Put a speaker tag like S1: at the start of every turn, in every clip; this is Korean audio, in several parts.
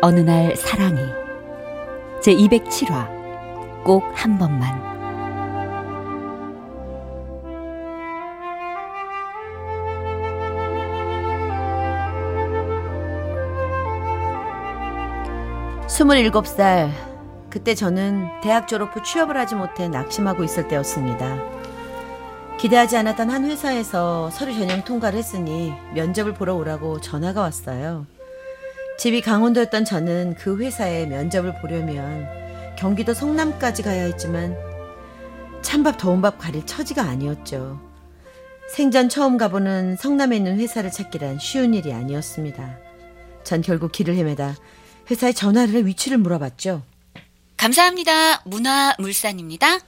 S1: 어느 날 사랑이 제 207화 꼭 한 번만
S2: 스물일곱 살 그때 저는 대학 졸업 후 취업을 하지 못해 낙심하고 있을 때였습니다. 기대하지 않았던 한 회사에서 서류 전형 통과를 했으니 면접을 보러 오라고 전화가 왔어요. 집이 강원도였던 저는 그 회사에 면접을 보려면 경기도 성남까지 가야 했지만 찬밥 더운 밥 가릴 처지가 아니었죠. 생전 처음 가보는 성남에 있는 회사를 찾기란 쉬운 일이 아니었습니다. 전 결국 길을 헤매다 회사에 전화를 해 위치를 물어봤죠.
S1: 감사합니다. 문화물산입니다.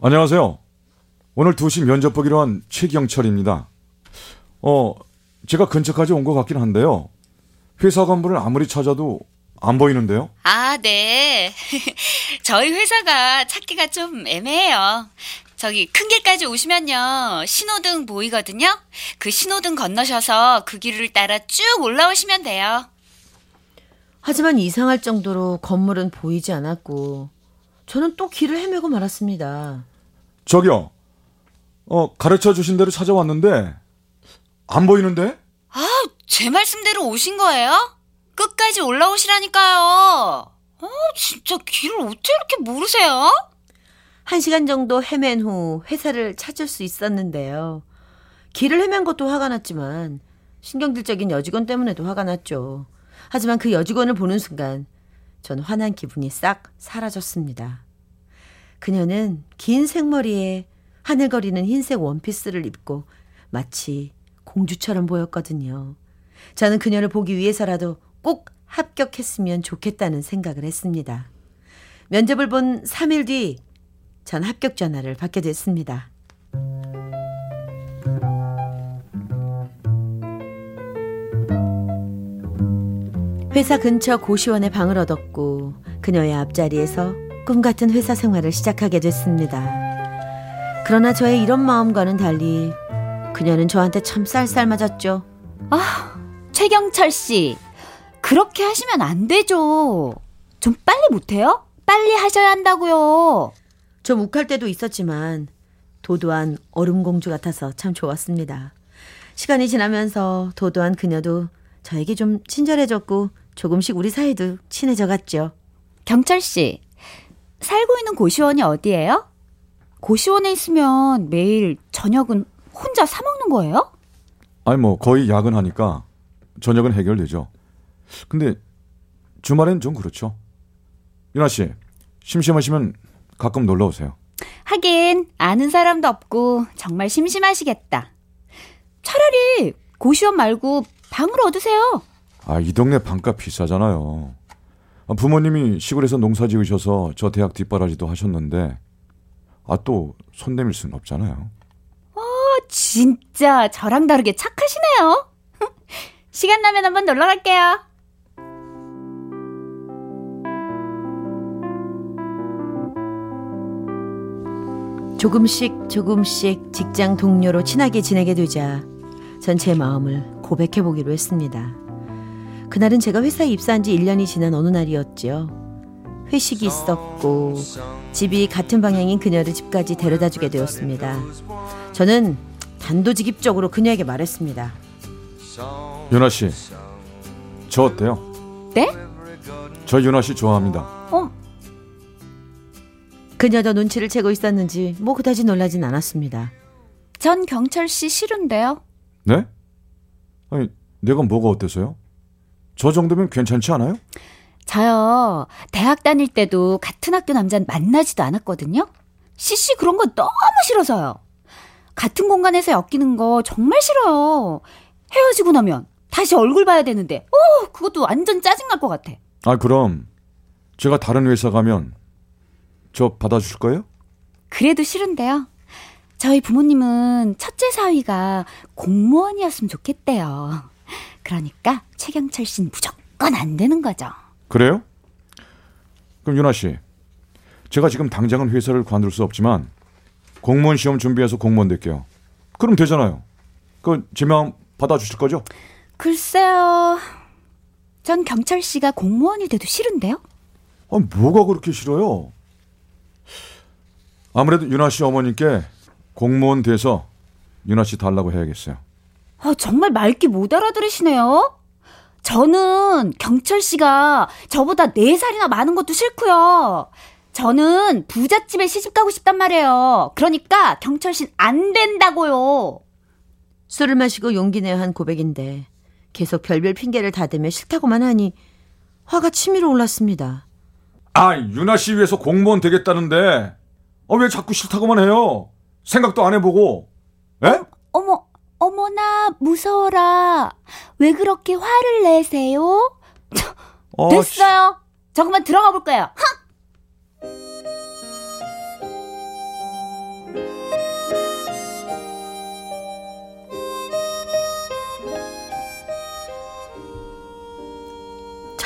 S3: 안녕하세요. 오늘 2시 면접 보기로 한 최경철입니다. 어, 제가 근처까지 온 것 같긴 한데요. 회사 건물을 아무리 찾아도 안 보이는데요?
S1: 아, 네. 저희 회사가 찾기가 좀 애매해요. 저기 큰 길까지 오시면요. 신호등 보이거든요. 그 신호등 건너셔서 그 길을 따라 쭉 올라오시면 돼요.
S2: 하지만 이상할 정도로 건물은 보이지 않았고 저는 또 길을 헤매고 말았습니다.
S3: 저기요. 어, 가르쳐 주신 대로 찾아왔는데 안 보이는데?
S1: 아, 제 말씀대로 오신 거예요? 끝까지 올라오시라니까요. 어, 진짜 길을 어떻게 이렇게 모르세요?
S2: 한 시간 정도 헤맨 후 회사를 찾을 수 있었는데요. 길을 헤맨 것도 화가 났지만 신경질적인 여직원 때문에도 화가 났죠. 하지만 그 여직원을 보는 순간 전 화난 기분이 싹 사라졌습니다. 그녀는 긴 생머리에 하늘거리는 흰색 원피스를 입고 마치 공주처럼 보였거든요. 저는 그녀를 보기 위해서라도 꼭 합격했으면 좋겠다는 생각을 했습니다. 면접을 본 3일 뒤 전 합격 전화를 받게 됐습니다. 회사 근처 고시원에 방을 얻었고 그녀의 앞자리에서 꿈 같은 회사 생활을 시작하게 됐습니다. 그러나 저의 이런 마음과는 달리 그녀는 저한테 참 쌀쌀 맞았죠.
S1: 아, 최경철 씨. 그렇게 하시면 안 되죠. 좀 빨리 못해요? 빨리 하셔야 한다고요.
S2: 좀 욱할 때도 있었지만 도도한 얼음공주 같아서 참 좋았습니다. 시간이 지나면서 도도한 그녀도 저에게 좀 친절해졌고 조금씩 우리 사이도 친해져 갔죠.
S1: 경철 씨, 살고 있는 고시원이 어디예요? 고시원에 있으면 매일 저녁은 혼자 사 먹는 거예요?
S3: 아니 뭐 거의 야근하니까 저녁은 해결되죠. 근데 주말엔 좀 그렇죠. 유나 씨, 심심하시면 가끔 놀러 오세요.
S1: 하긴 아는 사람도 없고 정말 심심하시겠다. 차라리 고시원 말고 방을 얻으세요.
S3: 아, 이 동네 방값 비싸잖아요. 아, 부모님이 시골에서 농사 지으셔서 저 대학 뒷바라지도 하셨는데 아 또 손 내밀 수는 없잖아요.
S1: 어, 진짜 저랑 다르게 착하시네요. 시간 나면 한번 놀러 갈게요.
S2: 조금씩 조금씩 직장 동료로 친하게 지내게 되자 전 제 마음을 고백해 보기로 했습니다. 그날은 제가 회사에 입사한 지 1년이 지난 어느 날이었지요. 회식이 있었고 집이 같은 방향인 그녀를 집까지 데려다 주게 되었습니다. 저는 단도직입적으로 그녀에게 말했습니다.
S3: 유나 씨, 저 어때요?
S1: 네?
S3: 저 유나 씨 좋아합니다.
S1: 어,
S2: 그녀도 눈치를 채고 있었는지 뭐 그다지 놀라진 않았습니다.
S1: 전 경철 씨 싫은데요.
S3: 네? 아니, 내가 뭐가 어때서요? 저 정도면 괜찮지 않아요?
S1: 저요, 대학 다닐 때도 같은 학교 남자는 만나지도 않았거든요. 씨씨 그런 거 너무 싫어서요. 같은 공간에서 엮이는 거 정말 싫어요. 헤어지고 나면
S4: 다시 얼굴 봐야 되는데, 어, 그것도 완전 짜증날 것 같아.
S3: 아, 그럼 제가 다른 회사 가면 저 받아주실 거예요?
S4: 그래도 싫은데요. 저희 부모님은 첫째 사위가 공무원이었으면 좋겠대요. 그러니까 최경철 씨는 무조건 안 되는 거죠.
S3: 그래요? 그럼 윤아 씨, 제가 지금 당장은 회사를 관둘 수 없지만 공무원 시험 준비해서 공무원 될게요. 그럼 되잖아요. 그 제 마음 받아주실 거죠?
S4: 글쎄요. 전 경철 씨가 공무원이 돼도 싫은데요?
S3: 아, 뭐가 그렇게 싫어요? 아무래도 윤아 씨 어머님께 공무원 돼서 윤아 씨 달라고 해야겠어요.
S4: 아, 정말 말귀 못 알아들으시네요. 저는 경철 씨가 저보다 4살이나 많은 것도 싫고요. 저는 부잣집에 시집 가고 싶단 말이에요. 그러니까 경철 씨는 안 된다고요.
S2: 술을 마시고 용기 내어 한 고백인데 계속 별별 핑계를 다대며 싫다고만 하니 화가 치밀어 올랐습니다.
S3: 아, 윤아 씨 위해서 공무원 되겠다는데 어, 왜 자꾸 싫다고만 해요? 생각도 안 해보고. 에?
S4: 어머, 어머나 무서워라. 왜 그렇게 화를 내세요?
S3: 어,
S4: 됐어요. 저 그만 들어가 볼까요?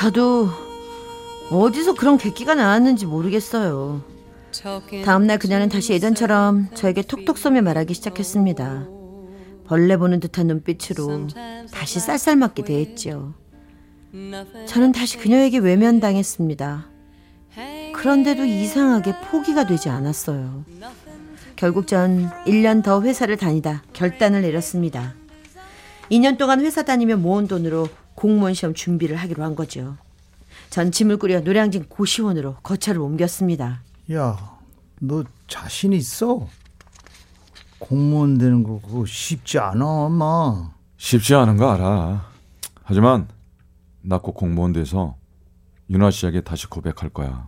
S2: 저도 어디서 그런 객기가 나왔는지 모르겠어요. 다음날 그녀는 다시 예전처럼 저에게 톡톡 쏘며 말하기 시작했습니다. 벌레 보는 듯한 눈빛으로 다시 쌀쌀맞게 대했죠. 저는 다시 그녀에게 외면당했습니다. 그런데도 이상하게 포기가 되지 않았어요. 결국 전 1년 더 회사를 다니다 결단을 내렸습니다. 2년 동안 회사 다니며 모은 돈으로 공무원 시험 준비를 하기로 한 거죠. 전 짐을 꾸려 노량진 고시원으로 거처를 옮겼습니다.
S5: 야, 너 자신 있어? 공무원 되는 거 그거 쉽지 않아, 엄마.
S3: 쉽지 않은 거 알아. 하지만 나 꼭 공무원 돼서 윤아 씨에게 다시 고백할 거야.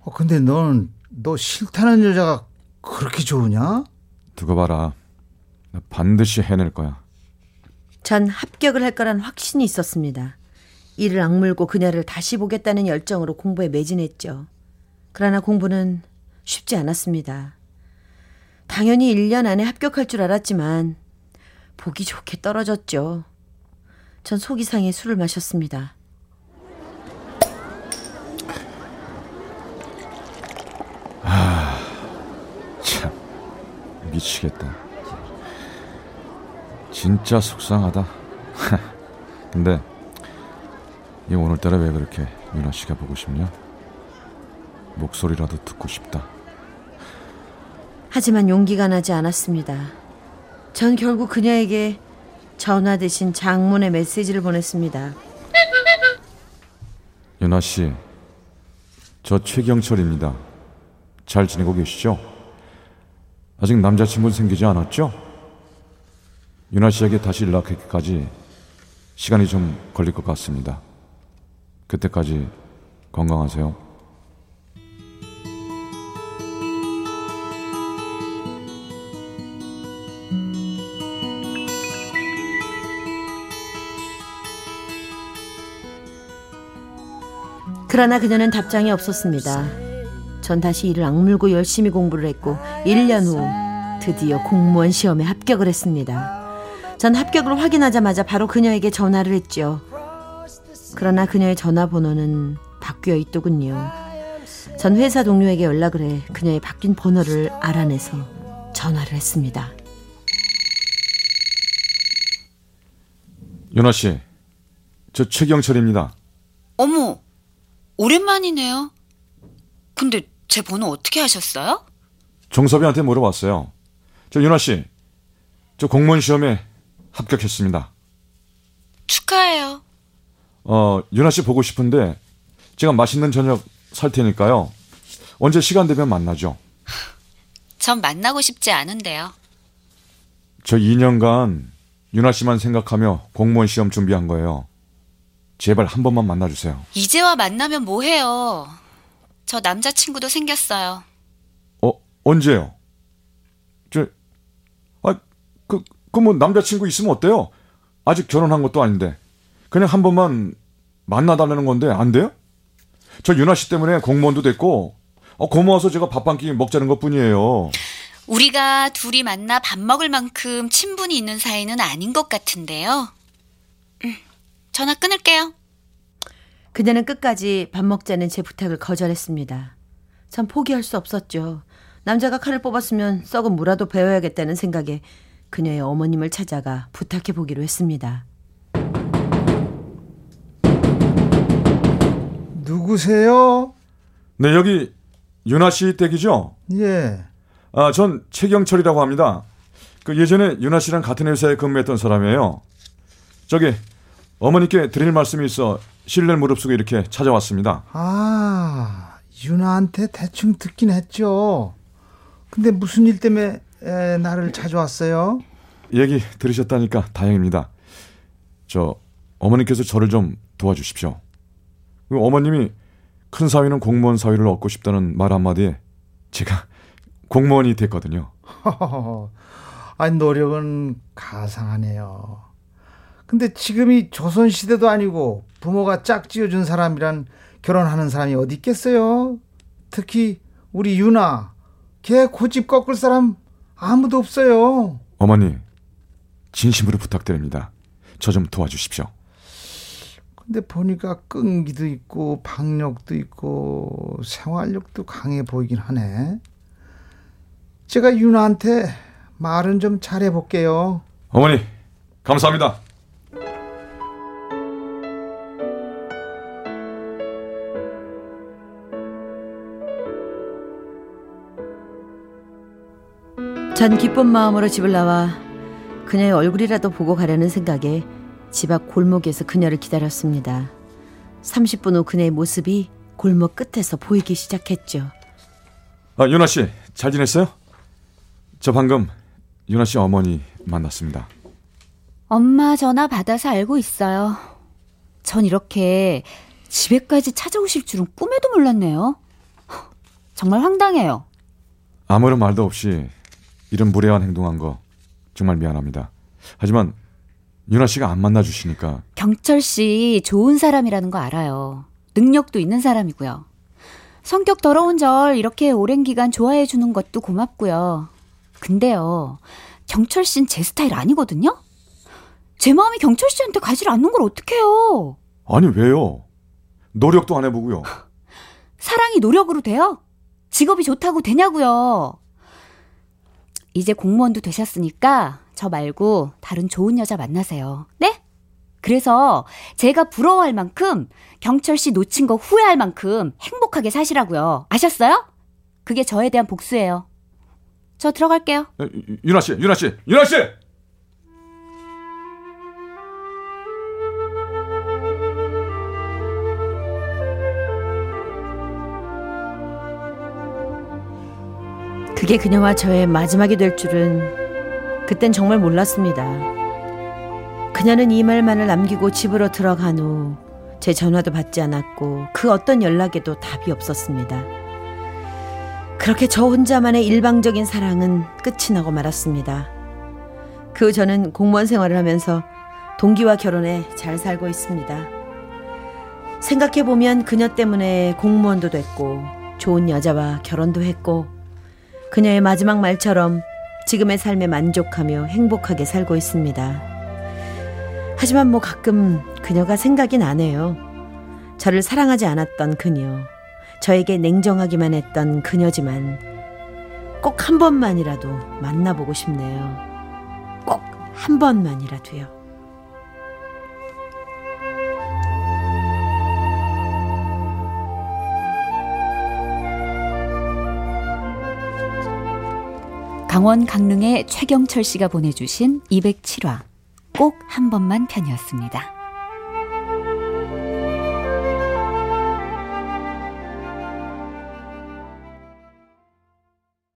S5: 어, 근데 너는 너 싫다는 여자가 그렇게 좋으냐?
S3: 두고 봐라. 나 반드시 해낼 거야.
S2: 전 합격을 할 거란 확신이 있었습니다. 이를 악물고 그녀를 다시 보겠다는 열정으로 공부에 매진했죠. 그러나 공부는 쉽지 않았습니다. 당연히 1년 안에 합격할 줄 알았지만 보기 좋게 떨어졌죠. 전 속이 상해 술을 마셨습니다.
S3: 참 미치겠다. 진짜 속상하다. 근데 이 오늘따라 왜 그렇게 윤아 씨가 보고 싶냐? 목소리라도 듣고 싶다.
S2: 하지만 용기가 나지 않았습니다. 전 결국 그녀에게 전화 대신 장문의 메시지를 보냈습니다.
S3: 윤아 씨, 저 최경철입니다. 잘 지내고 계시죠? 아직 남자친구 생기지 않았죠? 윤아 씨에게 다시 연락하기까지 시간이 좀 걸릴 것 같습니다. 그때까지 건강하세요.
S2: 그러나 그녀는 답장이 없었습니다. 전 다시 이를 악물고 열심히 공부를 했고 1년 후 드디어 공무원 시험에 합격을 했습니다. 전 합격을 확인하자마자 바로 그녀에게 전화를 했죠. 그러나 그녀의 전화번호는 바뀌어 있더군요. 전 회사 동료에게 연락을 해 그녀의 바뀐 번호를 알아내서 전화를 했습니다.
S3: 윤아 씨, 저 최경철입니다.
S1: 어머, 오랜만이네요. 근데 제 번호 어떻게 하셨어요?
S3: 정섭이한테 물어봤어요. 저 윤아 씨, 저 공무원 시험에 합격했습니다.
S1: 축하해요.
S3: 어, 윤아 씨 보고 싶은데 제가 맛있는 저녁 살 테니까요. 언제 시간 되면 만나죠.
S1: 전 만나고 싶지 않은데요.
S3: 저 2년간 윤아 씨만 생각하며 공무원 시험 준비한 거예요. 제발 한 번만 만나주세요.
S1: 이제와 만나면 뭐해요? 저 남자친구도 생겼어요.
S3: 어, 언제요? 저, 아, 그, 그뭐 남자친구 있으면 어때요? 아, 아직 결혼한 것도 아닌데 그냥 한 번만 만나달라는 건데 안 돼요? 저 윤아 씨 때문에 공무원도 됐고 어, 고마워서 제가 밥 한 끼 먹자는 것 뿐이에요.
S6: 우리가 둘이 만나 밥 먹을 만큼 친분이 있는 사이는 아닌 것 같은데요. 음, 전화 끊을게요.
S2: 그녀는 끝까지 밥 먹자는 제 부탁을 거절했습니다. 참 포기할 수 없었죠. 남자가 칼을 뽑았으면 썩은 무라도 배워야겠다는 생각에 그녀의 어머님을 찾아가 부탁해 보기로 했습니다.
S5: 누구세요?
S3: 네, 여기 윤아 씨 댁이죠?
S5: 예.
S3: 아, 전 최경철이라고 합니다. 그 예전에 윤아 씨랑 같은 회사에 근무했던 사람이에요. 저기 어머니께 드릴 말씀이 있어 실례 무릅쓰고 이렇게 찾아왔습니다.
S5: 아, 유나한테 대충 듣긴 했죠. 근데 무슨 일 때문에 에, 나를 찾아왔어요?
S3: 얘기 들으셨다니까 다행입니다. 저 어머니께서 저를 좀 도와주십시오. 그 어머님이 큰 사위는 공무원 사위를 얻고 싶다는 말 한마디에 제가 공무원이 됐거든요.
S5: 아니 노력은 가상하네요. 근데 지금이 조선 시대도 아니고 부모가 짝지어준 사람이란 결혼하는 사람이 어디 있겠어요? 특히 우리 유나 걔 고집 꺾을 사람 아무도 없어요.
S3: 어머니 진심으로 부탁드립니다. 저 좀 도와주십시오.
S5: 근데 보니까 끈기도 있고 박력도 있고 생활력도 강해 보이긴 하네. 제가 유나한테 말은 좀 잘해볼게요.
S3: 어머니 감사합니다.
S2: 전 기쁜 마음으로 집을 나와 그녀의 얼굴이라도 보고 가려는 생각에 집 앞 골목에서 그녀를 기다렸습니다. 30분 후 그녀의 모습이 골목 끝에서 보이기 시작했죠.
S3: 아, 윤아 씨 잘 지냈어요? 저 방금 윤아 씨 어머니 만났습니다.
S1: 엄마 전화 받아서 알고 있어요. 전 이렇게 집에까지 찾아오실 줄은 꿈에도 몰랐네요. 정말 황당해요.
S3: 아무런 말도 없이 이런 무례한 행동한 거 정말 미안합니다. 하지만 윤아 씨가 안 만나 주시니까
S1: 경철 씨 좋은 사람이라는 거 알아요. 능력도 있는 사람이고요. 성격 더러운 절 이렇게 오랜 기간 좋아해 주는 것도 고맙고요. 근데요, 경철 씨는 제 스타일 아니거든요? 제 마음이 경철 씨한테 가지 않는 걸 어떡해요?
S3: 아니 왜요? 노력도 안 해보고요.
S1: 사랑이 노력으로 돼요? 직업이 좋다고 되냐고요? 이제 공무원도 되셨으니까 저 말고 다른 좋은 여자 만나세요. 네? 그래서 제가 부러워할 만큼 경철 씨 놓친 거 후회할 만큼 행복하게 사시라고요. 아셨어요? 그게 저에 대한 복수예요. 저 들어갈게요.
S3: 에, 윤아 씨, 윤아 씨, 윤아 씨!
S2: 그게 그녀와 저의 마지막이 될 줄은 그땐 정말 몰랐습니다. 그녀는 이 말만을 남기고 집으로 들어간 후 제 전화도 받지 않았고 그 어떤 연락에도 답이 없었습니다. 그렇게 저 혼자만의 일방적인 사랑은 끝이 나고 말았습니다. 그 후 저는 공무원 생활을 하면서 동기와 결혼해 잘 살고 있습니다. 생각해보면 그녀 때문에 공무원도 됐고 좋은 여자와 결혼도 했고 그녀의 마지막 말처럼 지금의 삶에 만족하며 행복하게 살고 있습니다. 하지만 뭐 가끔 그녀가 생각이 나네요. 저를 사랑하지 않았던 그녀, 저에게 냉정하기만 했던 그녀지만 꼭 한 번만이라도 만나보고 싶네요. 꼭 한 번만이라도요.
S1: 강원 강릉의 최경철 씨가 보내주신 207화 꼭 한 번만 편이었습니다.